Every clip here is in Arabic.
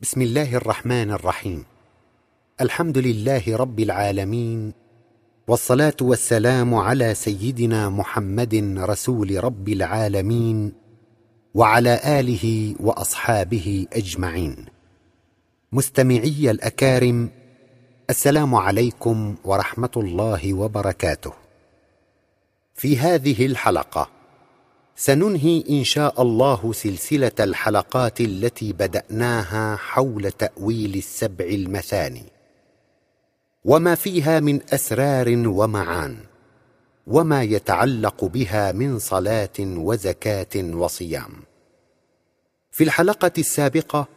بسم الله الرحمن الرحيم. الحمد لله رب العالمين والصلاة والسلام على سيدنا محمد رسول رب العالمين وعلى آله وأصحابه أجمعين. مستمعي الأكارم السلام عليكم ورحمة الله وبركاته. في هذه الحلقة سننهي إن شاء الله سلسلة الحلقات التي بدأناها حول تأويل السبع المثاني. وما فيها من أسرار ومعان وما يتعلق بها من صلاة وزكاة وصيام. في الحلقة السابقة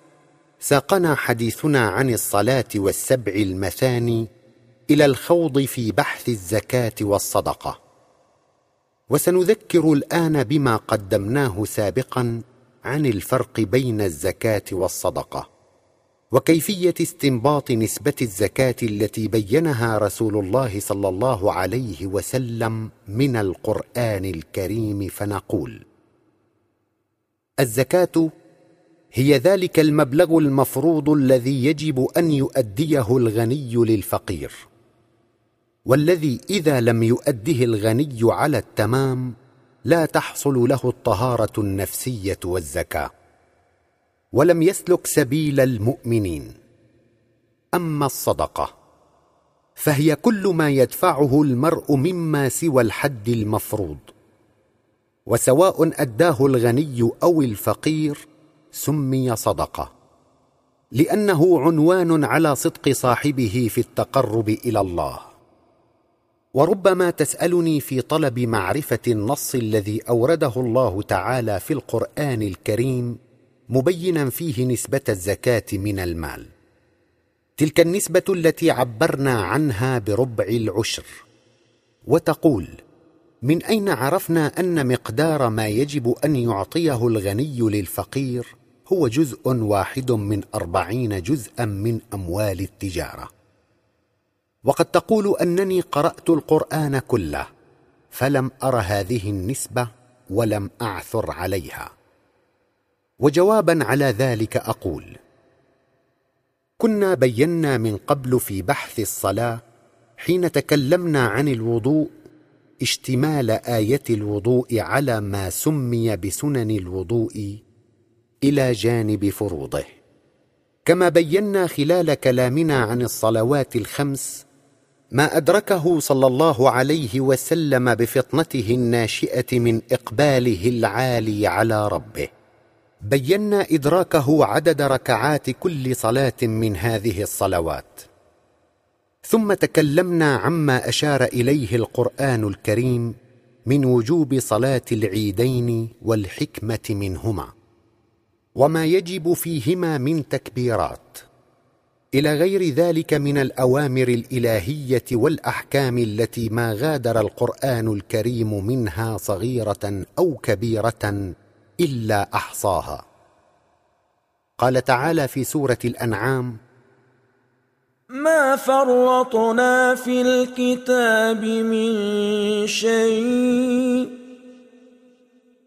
ساقنا حديثنا عن الصلاة والسبع المثاني إلى الخوض في بحث الزكاة والصدقة. وسنذكر الآن بما قدمناه سابقا عن الفرق بين الزكاة والصدقة وكيفية استنباط نسبة الزكاة التي بينها رسول الله صلى الله عليه وسلم من القرآن الكريم فنقول الزكاة هي ذلك المبلغ المفروض الذي يجب أن يؤديه الغني للفقير. والذي إذا لم يؤده الغني على التمام لا تحصل له الطهارة النفسية والزكاة. ولم يسلك سبيل المؤمنين. أما الصدقة فهي كل ما يدفعه المرء مما سوى الحد المفروض. وسواء أداه الغني أو الفقير سمي صدقة لأنه عنوان على صدق صاحبه في التقرب إلى الله. وربما تسألني في طلب معرفة النص الذي أورده الله تعالى في القرآن الكريم مبينا فيه نسبة الزكاة من المال. تلك النسبة التي عبرنا عنها بربع العشر. وتقول من أين عرفنا أن مقدار ما يجب أن يعطيه الغني للفقير هو جزء واحد من أربعين جزءا من أموال التجارة؟ وقد تقول أنني قرأت القرآن كله فلم أر هذه النسبة ولم أعثر عليها. وجوابا على ذلك أقول كنا بينا من قبل في بحث الصلاة حين تكلمنا عن الوضوء اشتمال آية الوضوء على ما سمي بسنن الوضوء إلى جانب فروضه. كما بينا خلال كلامنا عن الصلوات الخمس ما أدركه صلى الله عليه وسلم بفطنته الناشئة من إقباله العالي على ربه. بينا إدراكه عدد ركعات كل صلاة من هذه الصلوات. ثم تكلمنا عما أشار إليه القرآن الكريم من وجوب صلاة العيدين والحكمة منهما. وما يجب فيهما من تكبيرات. إلى غير ذلك من الأوامر الإلهية والأحكام التي ما غادر القرآن الكريم منها صغيرة أو كبيرة إلا أحصاها. قال تعالى في سورة الأنعام ما فرطنا في الكتاب من شيء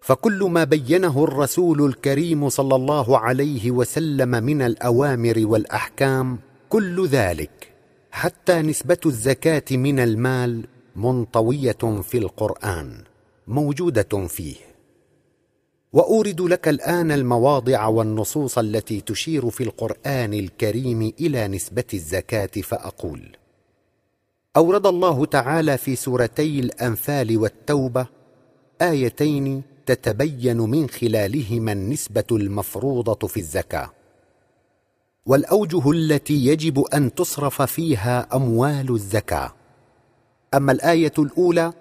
فكل ما بينه الرسول الكريم صلى الله عليه وسلم من الأوامر والأحكام كل ذلك حتى نسبة الزكاة من المال منطوية في القرآن موجودة فيه. وأورد لك الآن المواضع والنصوص التي تشير في القرآن الكريم إلى نسبة الزكاة فأقول أورد الله تعالى في سورتي الأنفال والتوبة آيتين تتبين من خلالهما النسبة المفروضة في الزكاة. والأوجه التي يجب أن تصرف فيها أموال الزكاة. أما الآية الأولى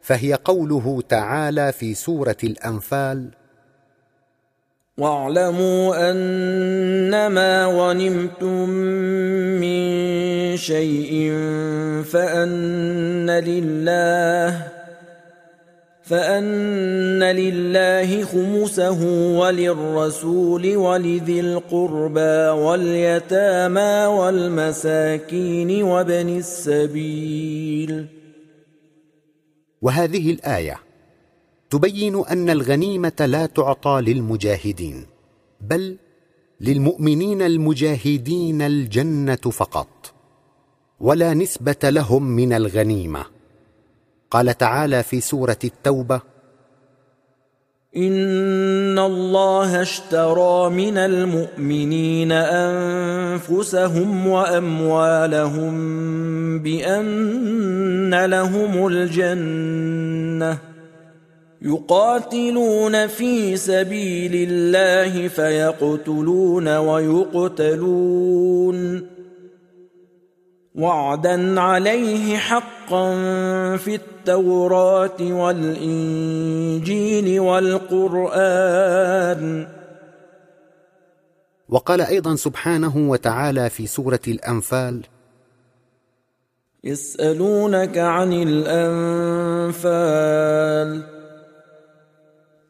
فهي قوله تعالى في سورة الأنفال واعلموا أنما غنمتم من شيء فأن لله فان لله خمسه وللرسول ولذي القربى واليتامى والمساكين وابن السبيل وهذه الآية تبين أن الغنيمة لا تعطى للمجاهدين بل للمؤمنين المجاهدين الجنة فقط ولا نسبة لهم من الغنيمة. قال تعالى في سورة التوبة ان الله اشترى من المؤمنين انفسهم واموالهم بان لهم الجنه يقاتلون في سبيل الله فيقتلون ويقتلون وعدا عليه حقا في التوراة والإنجيل والقرآن. وقال أيضا سبحانه وتعالى في سورة الأنفال يسألونك عن الأنفال.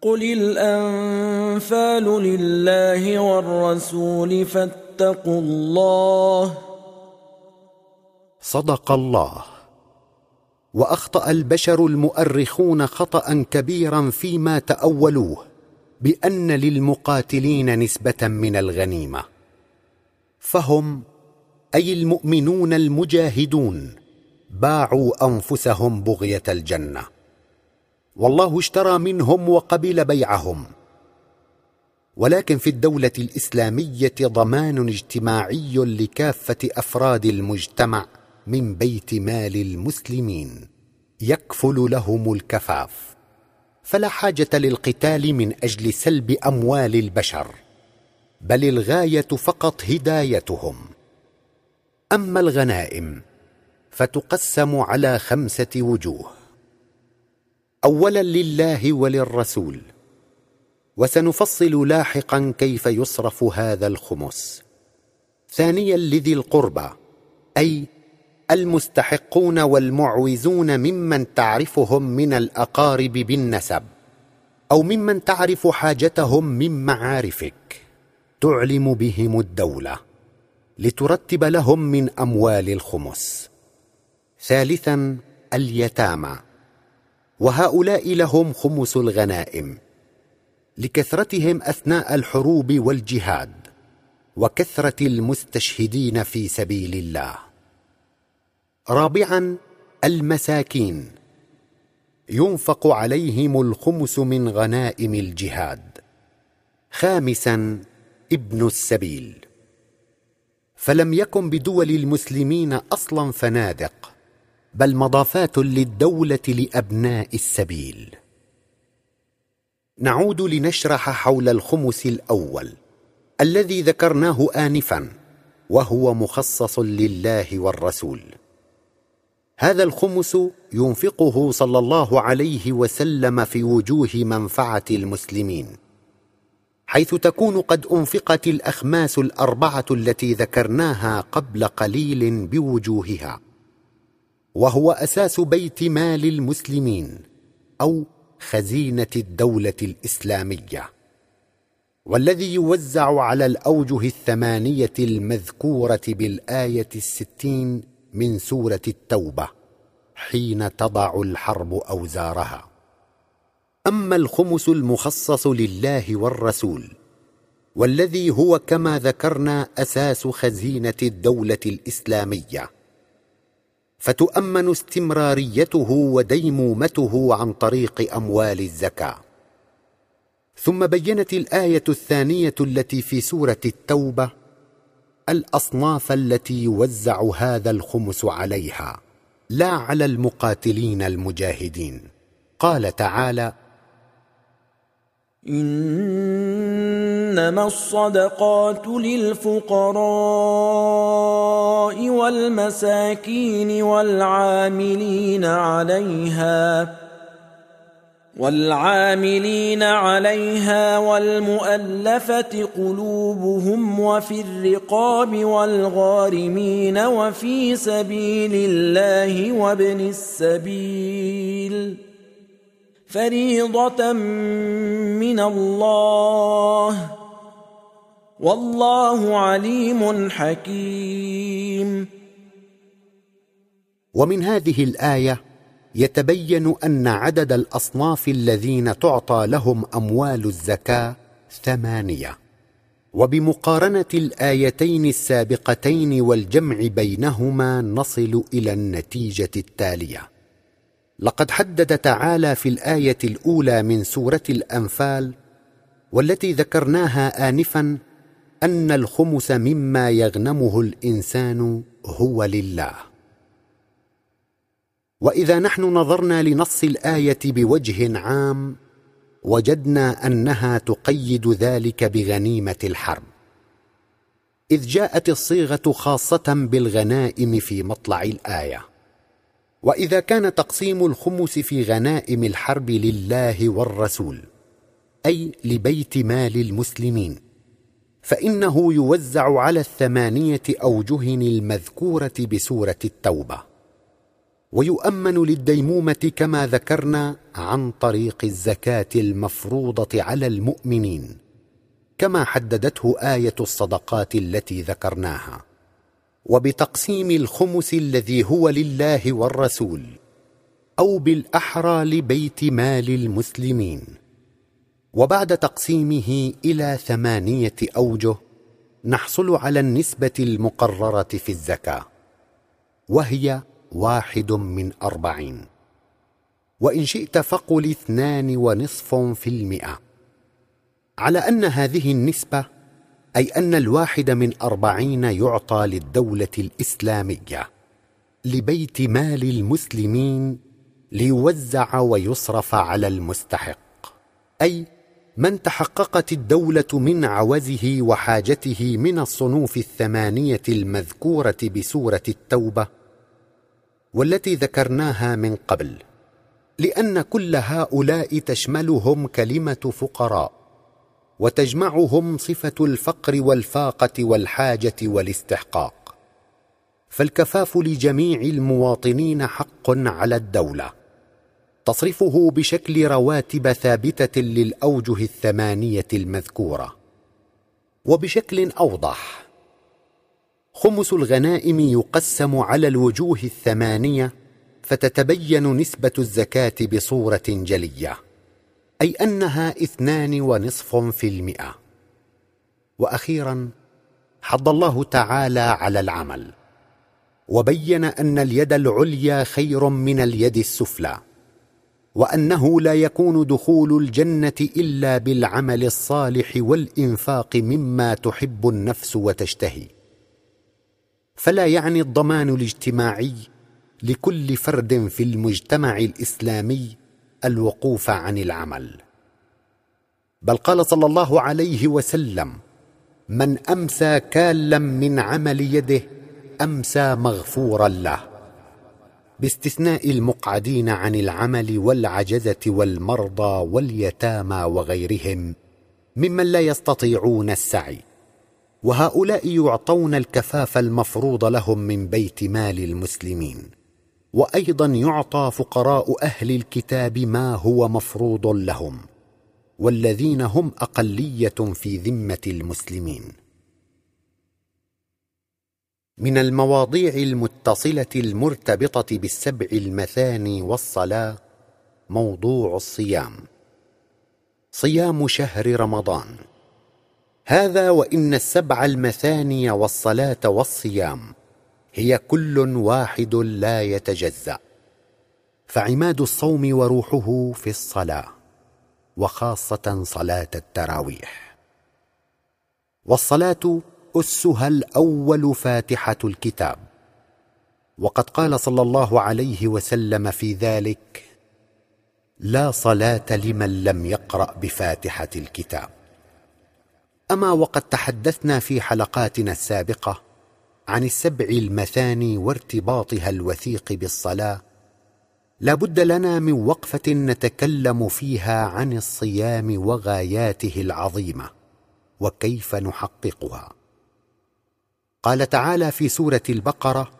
قل الأنفال لله والرسول فاتقوا الله. صدق الله. وأخطأ البشر المؤرخون خطأ كبيرا فيما تأولوه بأن للمقاتلين نسبة من الغنيمة. فهم أي المؤمنون المجاهدون باعوا أنفسهم بغية الجنة. والله اشترى منهم وقبل بيعهم. ولكن في الدولة الإسلامية ضمان اجتماعي لكافة أفراد المجتمع من بيت مال المسلمين يكفل لهم الكفاف. فلا حاجة للقتال من أجل سلب أموال البشر بل الغاية فقط هدايتهم. أما الغنائم فتقسم على خمسة وجوه. اولا لله وللرسول وسنفصل لاحقا كيف يصرف هذا الخمس. ثانيا لذي القربى أي المستحقون والمعوزون ممن تعرفهم من الأقارب بالنسب أو ممن تعرف حاجتهم من معارفك تعلم بهم الدولة لترتب لهم من أموال الخمس. ثالثا اليتامى وهؤلاء لهم خمس الغنائم لكثرتهم أثناء الحروب والجهاد وكثرة المستشهدين في سبيل الله. رابعا المساكين. ينفق عليهم الخمس من غنائم الجهاد. خامسا ابن السبيل. فلم يكن بدول المسلمين أصلا فنادق بل مضافات للدولة لأبناء السبيل. نعود لنشرح حول الخمس الأول الذي ذكرناه انفا وهو مخصص لله والرسول. هذا الخمس ينفقه صلى الله عليه وسلم في وجوه منفعة المسلمين حيث تكون قد أنفقت الأخماس الأربعة التي ذكرناها قبل قليل بوجوهها وهو أساس بيت مال المسلمين أو خزينة الدولة الإسلامية والذي يوزع على الأوجه الثمانية المذكورة بالآية الستين من سورة التوبة حين تضع الحرب أوزارها. أما الخمس المخصص لله والرسول والذي هو كما ذكرنا أساس خزينة الدولة الإسلامية. فتؤمن استمراريته وديمومته عن طريق أموال الزكاة. ثم بينت الآية الثانية التي في سورة التوبة الأصناف التي يوزع هذا الخمس عليها لا على المقاتلين المجاهدين. قال تعالى إنما الصدقات للفقراء والمساكين والعاملين عليها والعاملين عليها والمؤلفة قلوبهم وفي الرقاب والغارمين وفي سبيل الله وابن السبيل. فريضة من الله. والله عليم حكيم. ومن هذه الآية يتبين أن عدد الأصناف الذين تعطى لهم أموال الزكاة ثمانية. وبمقارنة الآيتين السابقتين والجمع بينهما نصل إلى النتيجة التالية. لقد حدد تعالى في الآية الأولى من سورة الأنفال والتي ذكرناها انفا أن الخمس مما يغنمه الإنسان هو لله. وإذا نحن نظرنا لنص الآية بوجه عام وجدنا أنها تقيد ذلك بغنيمة الحرب. إذ جاءت الصيغة خاصة بالغنائم في مطلع الآية. وإذا كان تقسيم الخمس في غنائم الحرب لله والرسول أي لبيت مال المسلمين فإنه يوزع على الثمانية أوجه المذكورة بسورة التوبة. ويؤمن للديمومة كما ذكرنا عن طريق الزكاة المفروضة على المؤمنين كما حددته آية الصدقات التي ذكرناها. وبتقسيم الخمس الذي هو لله والرسول أو بالأحرى لبيت مال المسلمين. وبعد تقسيمه إلى ثمانية أوجه نحصل على النسبة المقررة في الزكاة وهي واحد من أربعين. وإن شئت فقل اثنان ونصف في المئة. على أن هذه النسبة أي أن الواحد من أربعين يعطى للدولة الإسلامية لبيت مال المسلمين ليوزع ويصرف على المستحق. أي من تحققت الدولة من عوزه وحاجته من الصنوف الثمانية المذكورة بسورة التوبة والتي ذكرناها من قبل لأن كل هؤلاء تشملهم كلمة فقراء وتجمعهم صفة الفقر والفاقة والحاجة والاستحقاق. فالكفاف لجميع المواطنين حق على الدولة. تصرفه بشكل رواتب ثابتة للأوجه الثمانية المذكورة. وبشكل أوضح خمس الغنائم يقسم على الوجوه الثمانية فتتبين نسبة الزكاة بصورة جلية أي أنها اثنان ونصف في المئة. وأخيرا حض الله تعالى على العمل وبين أن اليد العليا خير من اليد السفلى وأنه لا يكون دخول الجنة إلا بالعمل الصالح والإنفاق مما تحب النفس وتشتهي. فلا يعني الضمان الاجتماعي لكل فرد في المجتمع الإسلامي الوقوف عن العمل. بل قال صلى الله عليه وسلم من أمسى كالا من عمل يده أمسى مغفورا له. باستثناء المقعدين عن العمل والعجزة والمرضى واليتامى وغيرهم ممن لا يستطيعون السعي. وهؤلاء يعطون الكفاف المفروض لهم من بيت مال المسلمين. وأيضا يعطى فقراء أهل الكتاب ما هو مفروض لهم. والذين هم أقلية في ذمة المسلمين. من المواضيع المتصلة المرتبطة بالسبع المثاني والصلاة موضوع الصيام. صيام شهر رمضان. هذا وإن السبع المثاني والصلاة والصيام هي كل واحد لا يتجزأ. فعماد الصوم وروحه في الصلاة وخاصة صلاة التراويح. والصلاة أسها الأول فاتحة الكتاب. وقد قال صلى الله عليه وسلم في ذلك لا صلاة لمن لم يقرأ بفاتحة الكتاب. أما وقد تحدثنا في حلقاتنا السابقة عن السبع المثاني وارتباطها الوثيق بالصلاة لا بد لنا من وقفة نتكلم فيها عن الصيام وغاياته العظيمة وكيف نحققها. قال تعالى في سورة البقرة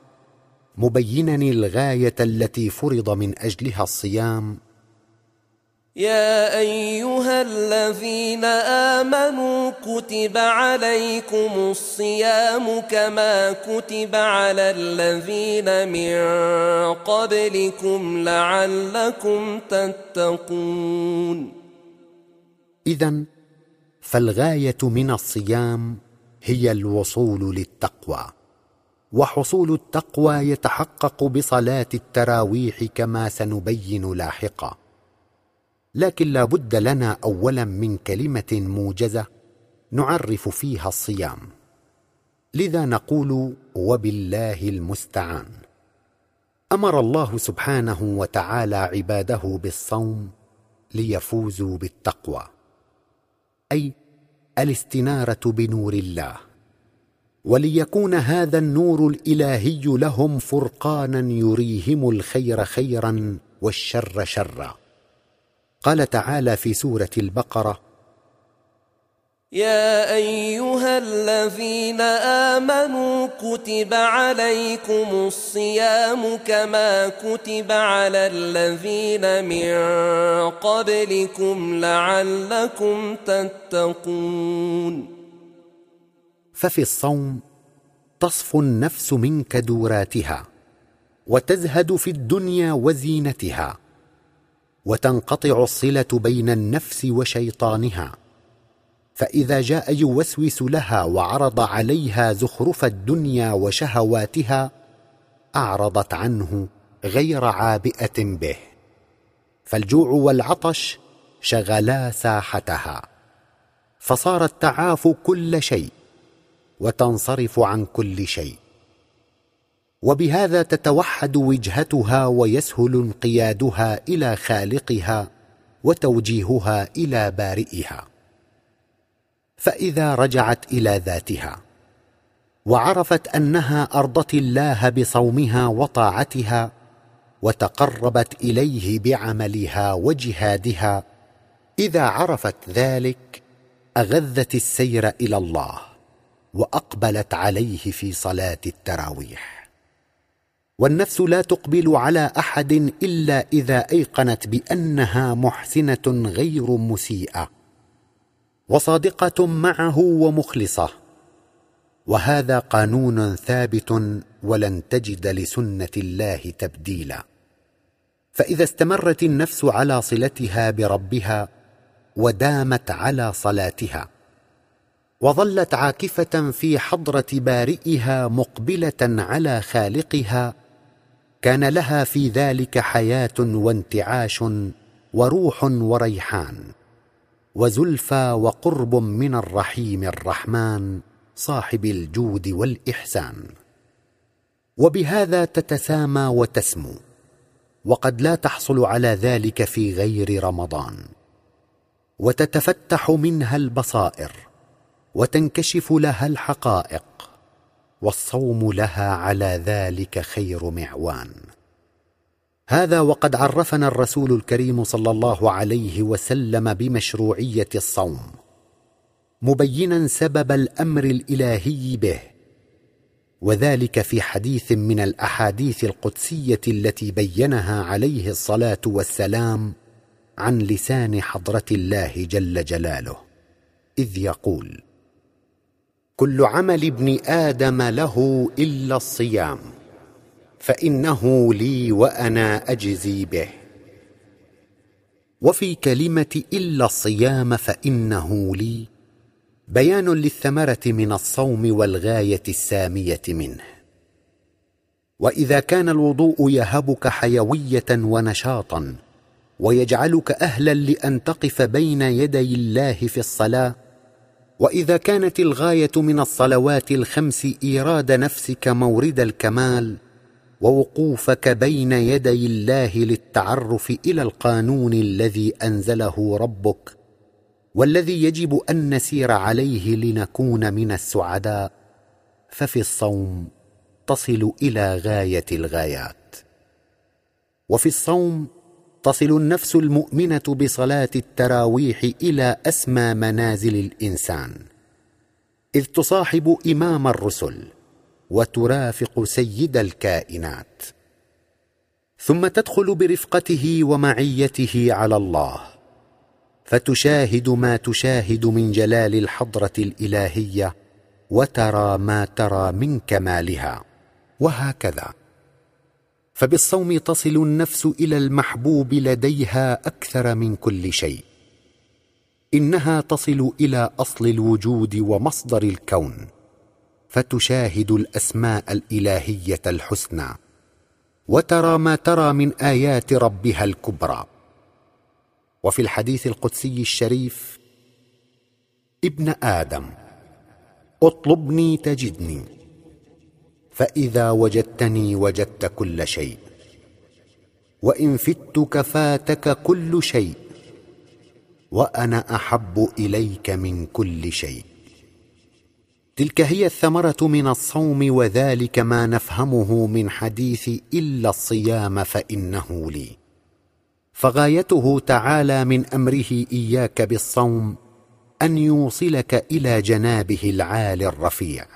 مبينا الغاية التي فرض من أجلها الصيام يا أيها الذين آمنوا كتب عليكم الصيام كما كتب على الذين من قبلكم لعلكم تتقون. اذا فالغاية من الصيام هي الوصول للتقوى وحصول التقوى يتحقق بصلاة التراويح كما سنبين لاحقا. لكن لا بد لنا اولا من كلمة موجزة نعرف فيها الصيام. لذا نقول وبالله المستعان. أمر الله سبحانه وتعالى عباده بالصوم ليفوزوا بالتقوى. أي الاستنارة بنور الله. وليكون هذا النور الإلهي لهم فرقانا يريهم الخير خيرا والشر شرا. قال تعالى في سورة البقرة يا أيها الذين آمنوا كتب عليكم الصيام كما كتب على الذين من قبلكم لعلكم تتقون. ففي الصوم تصفو النفس من كدوراتها وتزهد في الدنيا وزينتها وتنقطع الصلة بين النفس وشيطانها. فإذا جاء يوسوس لها وعرض عليها زخرف الدنيا وشهواتها أعرضت عنه غير عابئة به. فالجوع والعطش شغلا ساحتها. فصارت تعاف كل شيء وتنصرف عن كل شيء. وبهذا تتوحد وجهتها ويسهل انقيادها إلى خالقها وتوجيهها إلى بارئها. فإذا رجعت إلى ذاتها وعرفت أنها أرضت الله بصومها وطاعتها وتقربت إليه بعملها وجهادها إذا عرفت ذلك أغذت السير إلى الله وأقبلت عليه في صلاة التراويح. والنفس لا تقبل على أحد إلا إذا أيقنت بأنها محسنة غير مسيئة وصادقة معه ومخلصة وهذا قانون ثابت ولن تجد لسنة الله تبديلا. فإذا استمرت النفس على صلتها بربها ودامت على صلاتها وظلت عاكفة في حضرة بارئها مقبلة على خالقها كان لها في ذلك حياة وانتعاش وروح وريحان وزلفى وقرب من الرحيم الرحمن صاحب الجود والإحسان. وبهذا تتسامى وتسمو وقد لا تحصل على ذلك في غير رمضان. وتتفتح منها البصائر وتنكشف لها الحقائق. والصوم لها على ذلك خير معوان. هذا وقد عرفنا الرسول الكريم صلى الله عليه وسلم بمشروعية الصوم مبينا سبب الأمر الإلهي به وذلك في حديث من الأحاديث القدسية التي بينها عليه الصلاة والسلام عن لسان حضرة الله جل جلاله إذ يقول كل عمل ابن آدم له إلا الصيام فإنه لي وأنا أجزي به. وفي كلمة إلا الصيام فإنه لي بيان للثمرة من الصوم والغاية السامية منه. وإذا كان الوضوء يهبك حيوية ونشاطا ويجعلك أهلا لأن تقف بين يدي الله في الصلاة وإذا كانت الغاية من الصلوات الخمس إيراد نفسك مورد الكمال ووقوفك بين يدي الله للتعرف إلى القانون الذي أنزله ربك والذي يجب أن نسير عليه لنكون من السعداء ففي الصوم تصل إلى غاية الغايات. وفي الصوم تصل النفس المؤمنة بصلاة التراويح إلى أسمى منازل الإنسان. إذ تصاحب إمام الرسل وترافق سيد الكائنات. ثم تدخل برفقته ومعيته على الله فتشاهد ما تشاهد من جلال الحضرة الإلهية وترى ما ترى من كمالها وهكذا. فبالصوم تصل النفس إلى المحبوب لديها أكثر من كل شيء. إنها تصل إلى أصل الوجود ومصدر الكون فتشاهد الأسماء الإلهية الحسنى وترى ما ترى من آيات ربها الكبرى. وفي الحديث القدسي الشريف ابن آدم اطلبني تجدني. فإذا وجدتني وجدت كل شيء. وإن فتك فاتك كل شيء. وأنا أحب إليك من كل شيء. تلك هي الثمرة من الصوم وذلك ما نفهمه من حديث إلا الصيام فإنه لي. فغايته تعالى من أمره إياك بالصوم أن يوصلك إلى جنابه العالي الرفيع.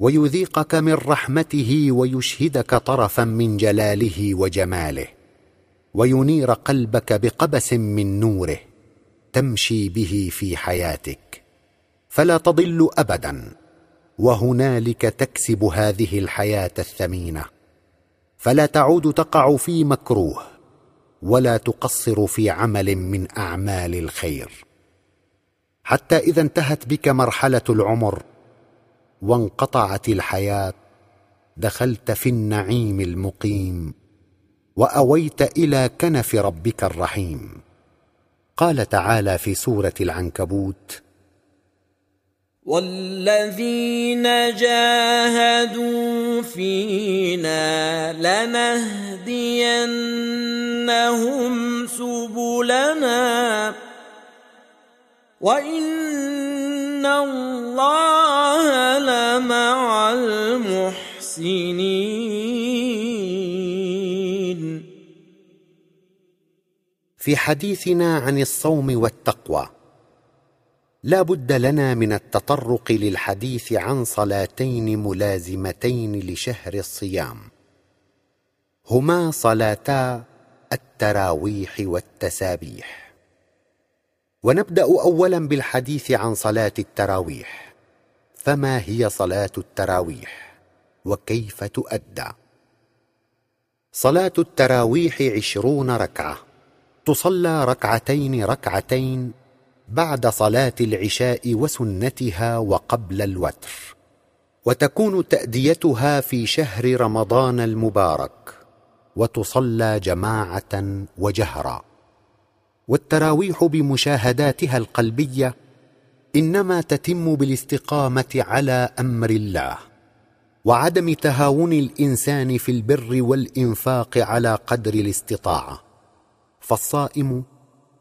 ويذيقك من رحمته ويشهدك طرفا من جلاله وجماله وينير قلبك بقبس من نوره تمشي به في حياتك. فلا تضل ابدا وهنالك تكسب هذه الحياة الثمينة. فلا تعود تقع في مكروه ولا تقصر في عمل من أعمال الخير. حتى إذا انتهت بك مرحلة العمر وانقطعت الحياة دخلت في النعيم المقيم وأويت إلى كنف ربك الرحيم. قال تعالى في سورة العنكبوت والذين جاهدوا فينا لنهدينهم سبلنا وإن الله لمع المحسنين. في حديثنا عن الصوم والتقوى لا بد لنا من التطرق للحديث عن صلاتين ملازمتين لشهر الصيام. هما صلاتا التراويح والتسابيح. ونبدأ اولا بالحديث عن صلاة التراويح. فما هي صلاة التراويح؟ وكيف تؤدى؟ صلاة التراويح عشرون ركعة. تصلى ركعتين ركعتين بعد صلاة العشاء وسنتها وقبل الوتر. وتكون تأديتها في شهر رمضان المبارك. وتصلى جماعة وجهرا. والتراويح بمشاهداتها القلبية إنما تتم بالاستقامة على أمر الله وعدم تهاون الإنسان في البر والإنفاق على قدر الاستطاعه فالصائم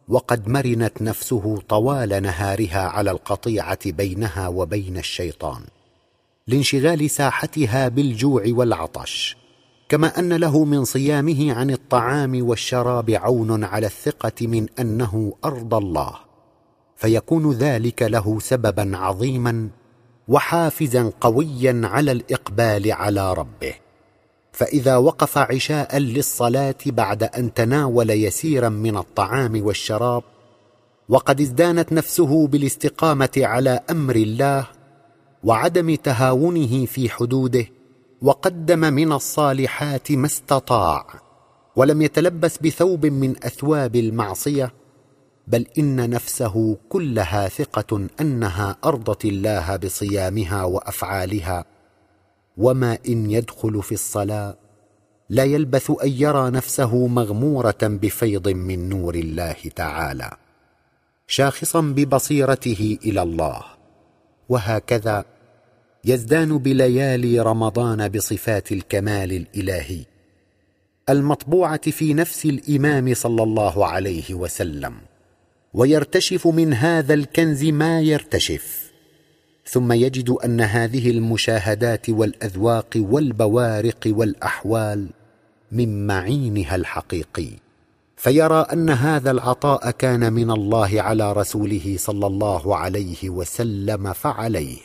وقد مرنت نفسه طوال نهارها على القطيعة بينها وبين الشيطان لانشغال ساحتها بالجوع والعطش. كما أن له من صيامه عن الطعام والشراب عون على الثقة من أنه ارضى الله. فيكون ذلك له سببا عظيما وحافزا قويا على الإقبال على ربه. فإذا وقف عشاء للصلاة بعد أن تناول يسيرا من الطعام والشراب وقد ازدانت نفسه بالاستقامة على أمر الله وعدم تهاونه في حدوده وقدم من الصالحات ما استطاع ولم يتلبس بثوب من أثواب المعصية بل إن نفسه كلها ثقة أنها أرضت الله بصيامها وأفعالها وما إن يدخل في الصلاة لا يلبث أن يرى نفسه مغمورة بفيض من نور الله تعالى شاخصا ببصيرته إلى الله وهكذا يزدان بليالي رمضان بصفات الكمال الإلهي المطبوعة في نفس الإمام صلى الله عليه وسلم ويرتشف من هذا الكنز ما يرتشف ثم يجد أن هذه المشاهدات والأذواق والبوارق والأحوال من معينها الحقيقي فيرى أن هذا العطاء كان من الله على رسوله صلى الله عليه وسلم فعليه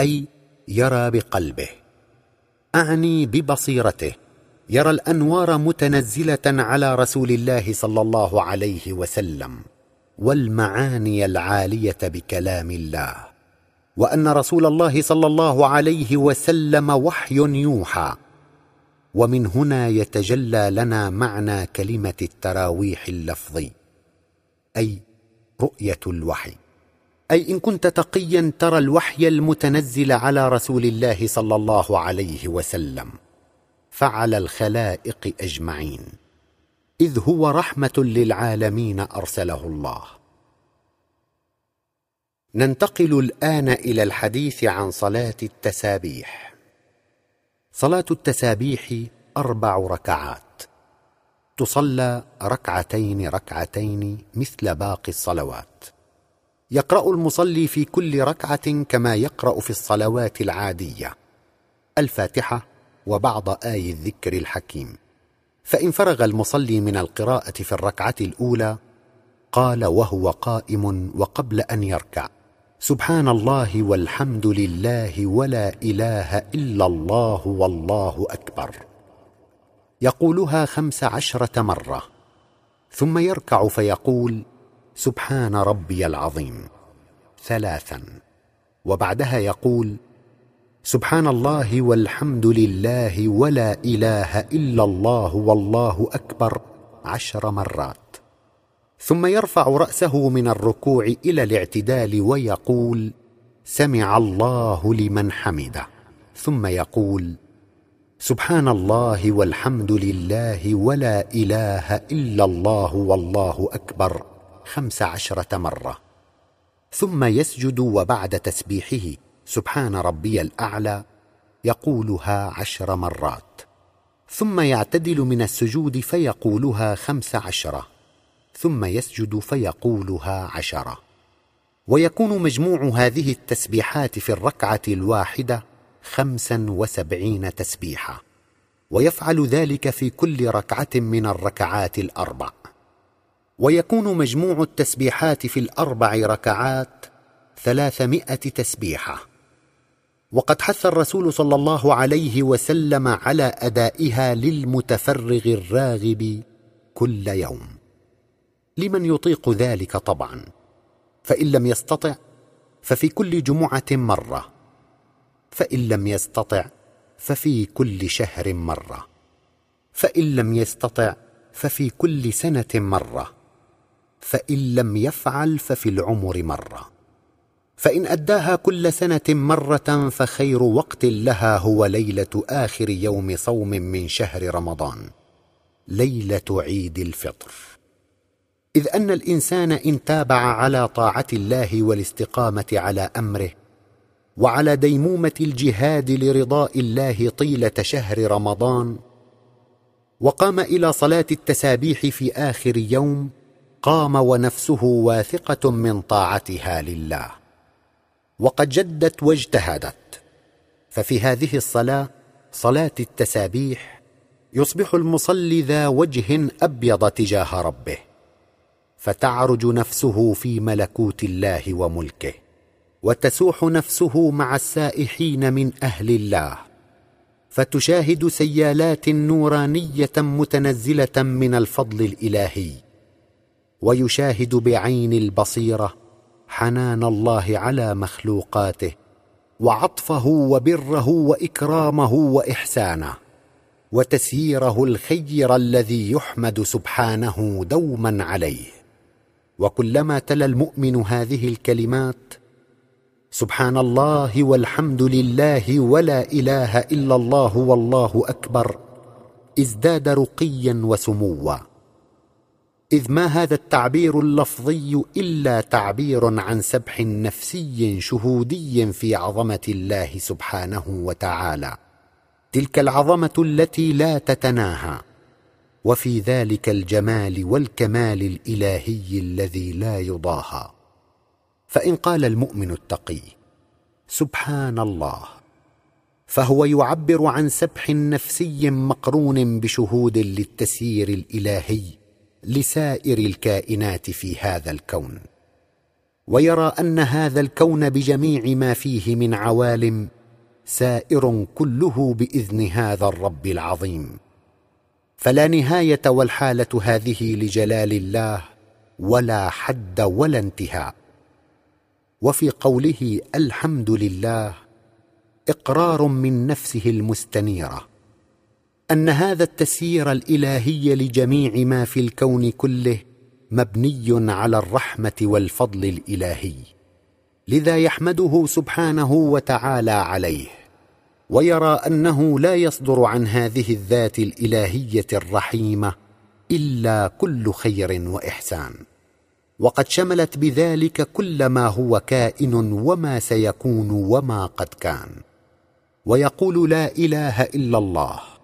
أي يرى بقلبه. أعني ببصيرته. يرى الأنوار متنزلة على رسول الله صلى الله عليه وسلم والمعاني العالية بكلام الله. وأن رسول الله صلى الله عليه وسلم وحي يوحى. ومن هنا يتجلى لنا معنى كلمة التراويح اللفظي أي رؤية الوحي. أي إن كنت تقيا ترى الوحي المتنزل على رسول الله صلى الله عليه وسلم. فعلى الخلائق أجمعين. إذ هو رحمة للعالمين أرسله الله. ننتقل الآن إلى الحديث عن صلاة التسابيح. صلاة التسابيح أربع ركعات. تصلى ركعتين ركعتين مثل باقي الصلوات. يقرأ المصلي في كل ركعة كما يقرأ في الصلوات العادية. الفاتحة وبعض آي الذكر الحكيم. فإن فرغ المصلي من القراءة في الركعة الأولى قال وهو قائم وقبل أن يركع. سبحان الله والحمد لله ولا إله إلا الله والله أكبر. يقولها خمس عشرة مرة. ثم يركع فيقول سبحان ربي العظيم. ثلاثا. وبعدها يقول سبحان الله والحمد لله ولا إله إلا الله والله أكبر عشر مرات. ثم يرفع رأسه من الركوع إلى الاعتدال ويقول سمع الله لمن حمده. ثم يقول سبحان الله والحمد لله ولا إله إلا الله والله أكبر خمس عشرة مرة. ثم يسجد وبعد تسبيحه سبحان ربي الأعلى يقولها عشر مرات. ثم يعتدل من السجود فيقولها خمس عشرة. ثم يسجد فيقولها عشرة. ويكون مجموع هذه التسبيحات في الركعة الواحدة خمسا وسبعين تسبيحه ويفعل ذلك في كل ركعة من الركعات الأربع. ويكون مجموع التسبيحات في الأربع ركعات ثلاثمائة تسبيحة. وقد حث الرسول صلى الله عليه وسلم على أدائها للمتفرغ الراغب كل يوم. لمن يطيق ذلك طبعا. فإن لم يستطع ففي كل جمعة مرة. فإن لم يستطع ففي كل شهر مرة. فإن لم يستطع ففي كل سنة مرة. فإن لم يفعل ففي العمر مرة. فإن أداها كل سنة مرة فخير وقت لها هو ليلة آخر يوم صوم من شهر رمضان ليلة عيد الفطر. إذ أن الإنسان إن تابع على طاعة الله والاستقامة على أمره وعلى ديمومة الجهاد لرضاء الله طيلة شهر رمضان وقام إلى صلاة التسابيح في آخر يوم قام ونفسه واثقة من طاعتها لله. وقد جدت واجتهدت. ففي هذه الصلاة صلاة التسابيح يصبح المصلي ذا وجه أبيض تجاه ربه. فتعرج نفسه في ملكوت الله وملكه. وتسوح نفسه مع السائحين من أهل الله. فتشاهد سيالات نورانية متنزلة من الفضل الإلهي. ويشاهد بعين البصيرة حنان الله على مخلوقاته وعطفه وبره وإكرامه وإحسانه وتسييره الخير الذي يحمد سبحانه دوما عليه. وكلما تلا المؤمن هذه الكلمات سبحان الله والحمد لله ولا إله إلا الله والله أكبر إزداد رقيا وسموا. إذ ما هذا التعبير اللفظي إلا تعبير عن سبح نفسي شهودي في عظمة الله سبحانه وتعالى. تلك العظمة التي لا تتناهى. وفي ذلك الجمال والكمال الإلهي الذي لا يضاهى. فإن قال المؤمن التقي سبحان الله. فهو يعبر عن سبح نفسي مقرون بشهود للتسيير الإلهي لسائر الكائنات في هذا الكون ويرى أن هذا الكون بجميع ما فيه من عوالم سائر كله بإذن هذا الرب العظيم. فلا نهاية والحالة هذه لجلال الله ولا حد ولا انتهاء. وفي قوله الحمد لله إقرار من نفسه المستنيرة. أن هذا التسيير الإلهي لجميع ما في الكون كله مبني على الرحمة والفضل الإلهي لذا يحمده سبحانه وتعالى عليه ويرى أنه لا يصدر عن هذه الذات الإلهية الرحيمة إلا كل خير وإحسان. وقد شملت بذلك كل ما هو كائن وما سيكون وما قد كان. ويقول لا إله إلا الله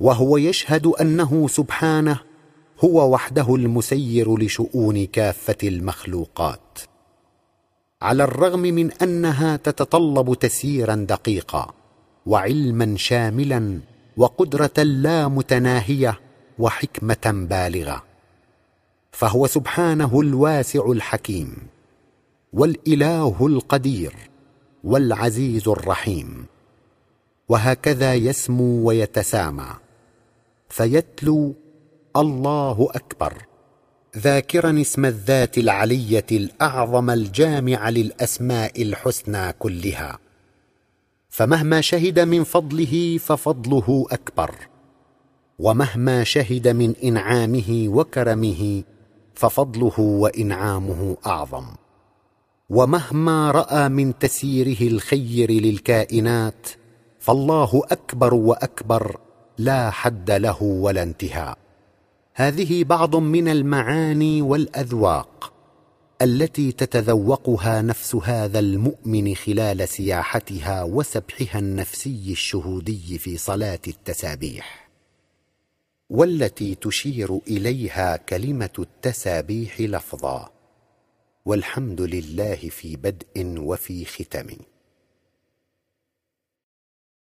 وهو يشهد أنه سبحانه هو وحده المسير لشؤون كافة المخلوقات. على الرغم من أنها تتطلب تسييرا دقيقا وعلما شاملا وقدرة لا متناهية وحكمة بالغة فهو سبحانه الواسع الحكيم والإله القدير والعزيز الرحيم وهكذا يسمو ويتسامى. فيتلو الله أكبر. ذاكرا اسم الذات العلية الأعظم الجامع للأسماء الحسنى كلها. فمهما شهد من فضله ففضله أكبر. ومهما شهد من إنعامه وكرمه ففضله وإنعامه أعظم. ومهما رأى من تسييره الخير للكائنات فالله أكبر وأكبر لا حد له ولا انتهاء. هذه بعض من المعاني والأذواق التي تتذوقها نفس هذا المؤمن خلال سياحتها وسبحها النفسي الشهودي في صلاة التسابيح والتي تشير إليها كلمة التسابيح لفظا والحمد لله في بدء وفي ختم.